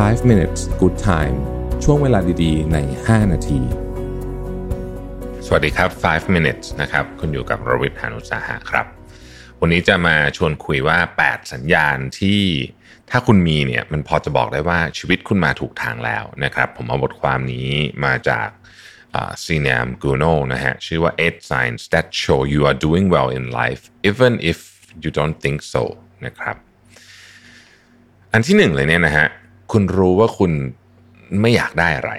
5 minutes good time ช่วงเวลาดีๆ ใน 5 นาที สวัสดีครับ 5 minutes นะครับ คุณอยู่กับรวิทยานุสาหะครับ วันนี้จะมาชวนคุยว่า 8 สัญญาณที่ถ้าคุณมีเนี่ยมันพอจะบอกได้ว่าชีวิตคุณมาถูกทางแล้วนะครับ ผมเอาบทความนี้มาจากซีเนียมกูโนนะฮะ ชื่อว่า eight signs that show you are doing well in life even if you don't think so นะครับ อันที่หนึ่งเลยเนี่ยนะฮะ คุณรู้ว่าคุณไม่อยากได้อะไร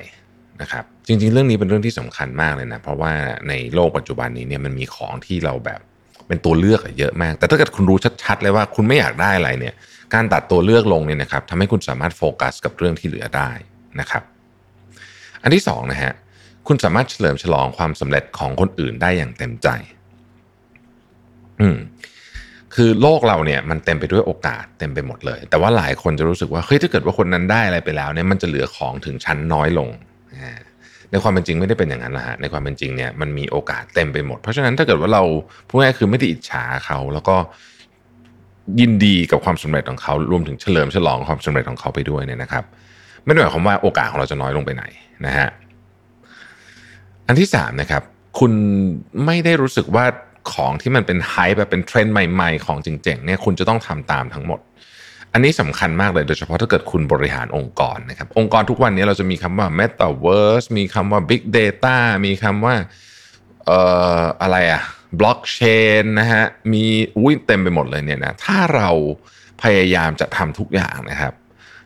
นะครับจริง ๆ เรื่องนี้เป็นเรื่องที่สำคัญมากเลยนะ เพราะว่าในโลกปัจจุบันนี้เนี่ยมันมีของที่เราแบบเป็นตัวเลือกเยอะมาก แต่ถ้าเกิดคุณรู้ชัด ๆ เลยว่าคุณไม่อยากได้อะไรเนี่ย การตัดตัวเลือกลงเนี่ยนะครับทำให้คุณสามารถโฟกัสกับเรื่องที่เหลือได้นะครับ อันที่สองนะฮะคุณสามารถเฉลิมฉลองความสำเร็จของคนอื่นได้อย่างเต็มใจ อืม คือโลกเราเนี่ยมันเต็มไปด้วยโอกาสเต็มไปหมดเลย แต่ว่าหลายคนจะรู้สึกว่าเฮ้ยถ้าเกิดว่าคนนั้นได้อะไรไปแล้วเนี่ยมันจะเหลือของถึงชั้นน้อยลงในความเป็นจริงไม่ได้เป็นอย่างนั้นละฮะในความเป็นจริงเนี่ยมันมีโอกาสเต็มไปหมด เพราะฉะนั้นถ้าเกิดว่าเราพูดง่ายคือไม่ได้อิจฉาเขาแล้วก็ยินดีกับความสำเร็จของเขารวมถึงเฉลิมฉลองความสำเร็จของเขาไปด้วยเนี่ยนะครับ ไม่ได้หมายความว่าโอกาสของเราจะน้อยลงไปไหนนะฮะอันที่สามนะครับคุณไม่ได้รู้สึกว่า ของที่มันเป็นไฮแบบเป็นเทรนด์ใหม่ ๆ ของจริงๆเนี่ยคุณจะต้องทำตามทั้งหมด อันนี้สำคัญมากเลยโดยเฉพาะถ้าเกิดคุณบริหารองค์กรนะครับ องค์กรทุกวันนี้เราจะมีคำว่า Metaverse มีคำว่า Big Data มีคำว่าเอ่ออะไรอะบล็อกเชนนะฮะมีอุ้ยเต็มไปหมดเลยเนี่ยนะถ้าเราพยายามจะทำทุกอย่างนะครับ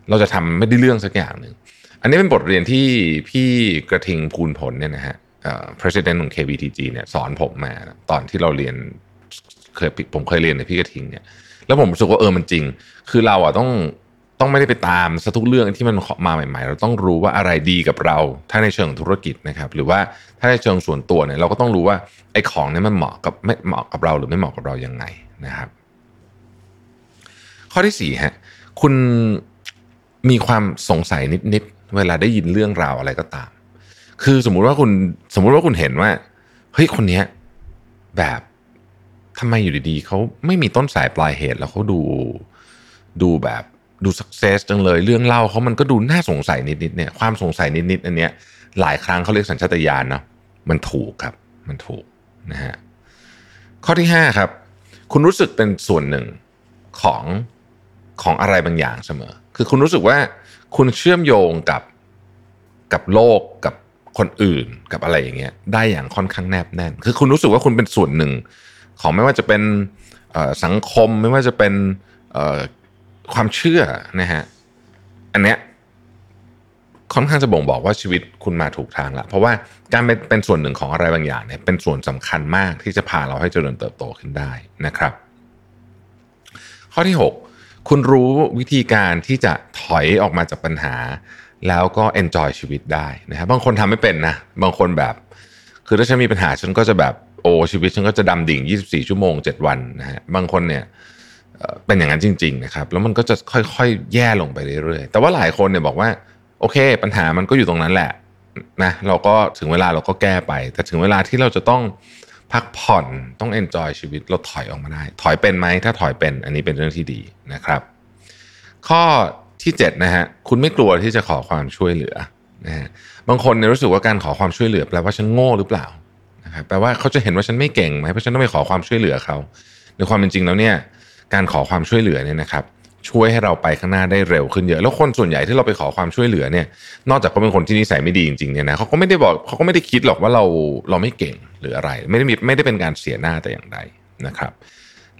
เราจะทำไม่ได้เรื่องสักอย่างหนึ่งอันนี้เป็นบทเรียนที่พี่กระทิงภูลผลเนี่ยนะฮะ president ของ KBTG เนี่ยสอนผมมา ตอนที่เราเรียนเคยผมเคยเรียนในพี่กระทิงเนี่ยแล้วผมรู้สึกว่าเออมันจริง คือเราอะต้องต้องไม่ได้ไปตามซะทุกเรื่องที่มันมาใหม่ ๆ เราต้องรู้ว่าอะไรดีกับเรา ถ้าในเชิงธุรกิจนะครับ หรือว่าถ้าในเชิงส่วนตัวเนี่ยเราก็ต้องรู้ว่าไอ้ของเนี้มันเหมาะกับไม่เหมาะกับเราหรือไม่เหมาะกับเรายังไงนะครับ ข้อที่สี่ฮะคุณมีความสงสัยนิดๆเวลาได้ยินเรื่องราวอะไรก็ตาม คือสมมุติว่าคุณสมมุติว่าคุณเห็นว่าเฮ้ยคนเนี้ยแบบทำไมอยู่ดีๆเขาไม่มีต้นสายปลายเหตุแล้วเขาดูดูแบบดูสักเซสจังเลย เรื่องเล่าเขามันก็ดูน่าสงสัยนิดๆเนี่ยความสงสัยนิดๆอันเนี้ยหลายครั้งเขาเรียกสัญชาตญาณเนาะมันถูกครับ มันถูกนะฮะข้อที่ห้าครับ คุณรู้สึกเป็นส่วนหนึ่งของของอะไรบางอย่างเสมอ คือคุณรู้สึกว่าคุณเชื่อมโยงกับกับโลกกับ คนอื่นกับอะไรอย่างเงี้ยได้อย่างค่อนข้างแนบแน่น คือคุณรู้สึกว่าคุณเป็นส่วนหนึ่ง ของไม่ว่าจะเป็นสังคมไม่ว่าจะเป็นความเชื่อนะฮะอันเนี้ยค่อนข้างจะบ่งบอกว่าชีวิตคุณมาถูกทางล้วเพราะว่าการเป็นเป็นส่วนหนึ่งของอะไรบางอย่างเนี่ยเป็นส่วนสำคัญมากที่จะพาเราให้เจริญเติบโตขึ้นได้นะครับ ข้อที่ 6 คุณรู้วิธีการที่จะถอยออกมาจากปัญหา แล้วก็ enjoy ชีวิตได้นะครับบางคนทำไม่เป็นนะบางคนแบบ คือถ้าฉันมีปัญหาฉันก็จะแบบโอ้ชีวิตฉันก็จะดำดิ่ง 24 ชั่วโมง 7 วันนะฮะบางคนเนี่ยเป็นอย่างนั้นจริง ๆ นะครับ แล้วมันก็จะค่อยๆ แย่ลงไปเรื่อยๆ แต่ว่าหลายคนเนี่ยบอกว่า โอเค ปัญหามันก็อยู่ตรงนั้นแหละนะเราก็ถึงเวลาเราก็แก้ไป แต่ถึงเวลาที่เราจะต้องพักผ่อนต้อง enjoy ชีวิตเราถอยออกมาได้ ถอยเป็นไหมถ้าถอยเป็นอันนี้เป็นเรื่องที่ดีนะครับ ข้อ ที่7นะฮะคุณไม่กลัวที่จะขอความช่วยเหลือนะฮะบางคนเนี่ยรู้สึกว่าการขอความช่วยเหลือแปลว่าฉันโง่หรือเปล่านะครับแปลว่าเขาจะเห็นว่าฉันไม่เก่งไหมเพราะฉันต้องไปขอความช่วยเหลือเขาในความเป็นจริงแล้วเนี่ยการขอความช่วยเหลือเนี่ยนะครับช่วยให้เราไปข้างหน้าได้เร็วขึ้นเยอะ แล้วคนส่วนใหญ่ที่เราไปขอความช่วยเหลือเนี่ย นอกจากเขาเป็นคนที่นิสัยไม่ดีจริงๆเนี่ยนะเขาก็ไม่ได้บอกเขาก็ไม่ได้คิดหรอกว่าเราเราไม่เก่งหรืออะไร ไม่ได้มีไม่ได้เป็นการเสียหน้าแต่อย่างใดนะครับ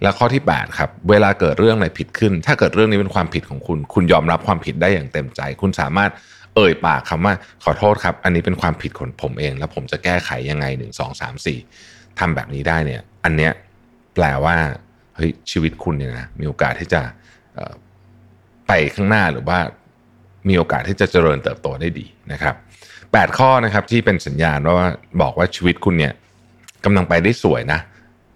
และข้อที่ 8 ครับ เวลาเกิดเรื่องอะไรผิดขึ้น ถ้าเกิดเรื่องนี้เป็นความผิดของคุณ คุณยอมรับความผิดได้อย่างเต็มใจ คุณสามารถเอ่ยปากคำว่าขอโทษครับ อันนี้เป็นความผิดของผมเอง แล้วผมจะแก้ไขยังไงหนึ่งสองสามสี่ทำแบบนี้ได้เนี่ย อันเนี้ยแปลว่าเฮ้ยชีวิตคุณเนี่ยนะมีโอกาสที่จะไปข้างหน้าหรือว่ามีโอกาสที่จะเจริญเติบโตได้ดีนะครับ 8 ข้อนะครับที่เป็นสัญญาณว่าบอกว่าชีวิตคุณเนี่ยกำลังไปได้สวยนะ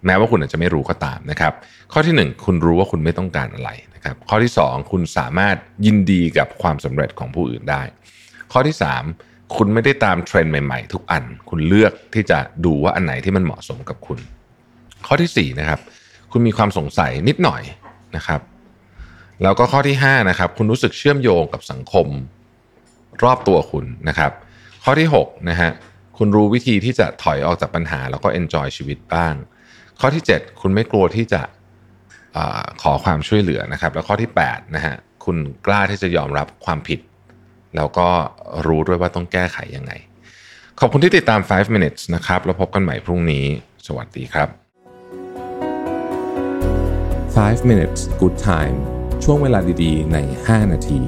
แม้ว่าคุณอาจจะไม่รู้ก็ตามนะครับ ข้อที่ 1 คุณรู้ว่าคุณไม่ต้องการอะไรนะครับ ข้อที่ 2 คุณสามารถยินดีกับความสำเร็จของผู้อื่นได้ ข้อที่ 3 คุณไม่ได้ตามเทรนด์ใหม่ๆ ทุกอัน คุณเลือกที่จะดูว่าอันไหนที่มันเหมาะสมกับคุณ ข้อที่4นะครับ คุณมีความสงสัยนิดหน่อยนะครับ แล้วก็ข้อที่5นะครับ คุณรู้สึกเชื่อมโยงกับสังคมรอบตัวคุณนะครับ ข้อที่6นะฮะ คุณรู้วิธีที่จะถอยออกจากปัญหาแล้วก็ enjoy ชีวิตบ้าง ข้อที่ 7 คุณไม่กลัวที่จะอขอความช่วยเหลือนะครับ แล้วข้อที่8นะฮะคุณกล้าที่จะยอมรับความผิด แล้วก็รู้ด้วยว่าต้องแก้ไขยังไง ขอบคุณที่ติดตาม 5 minutes นะครับ แล้วพบกันใหม่พรุ่งนี้ สวัสดีครับ 5 minutes good time ช่วงเวลาดีๆ ใน 5 นาที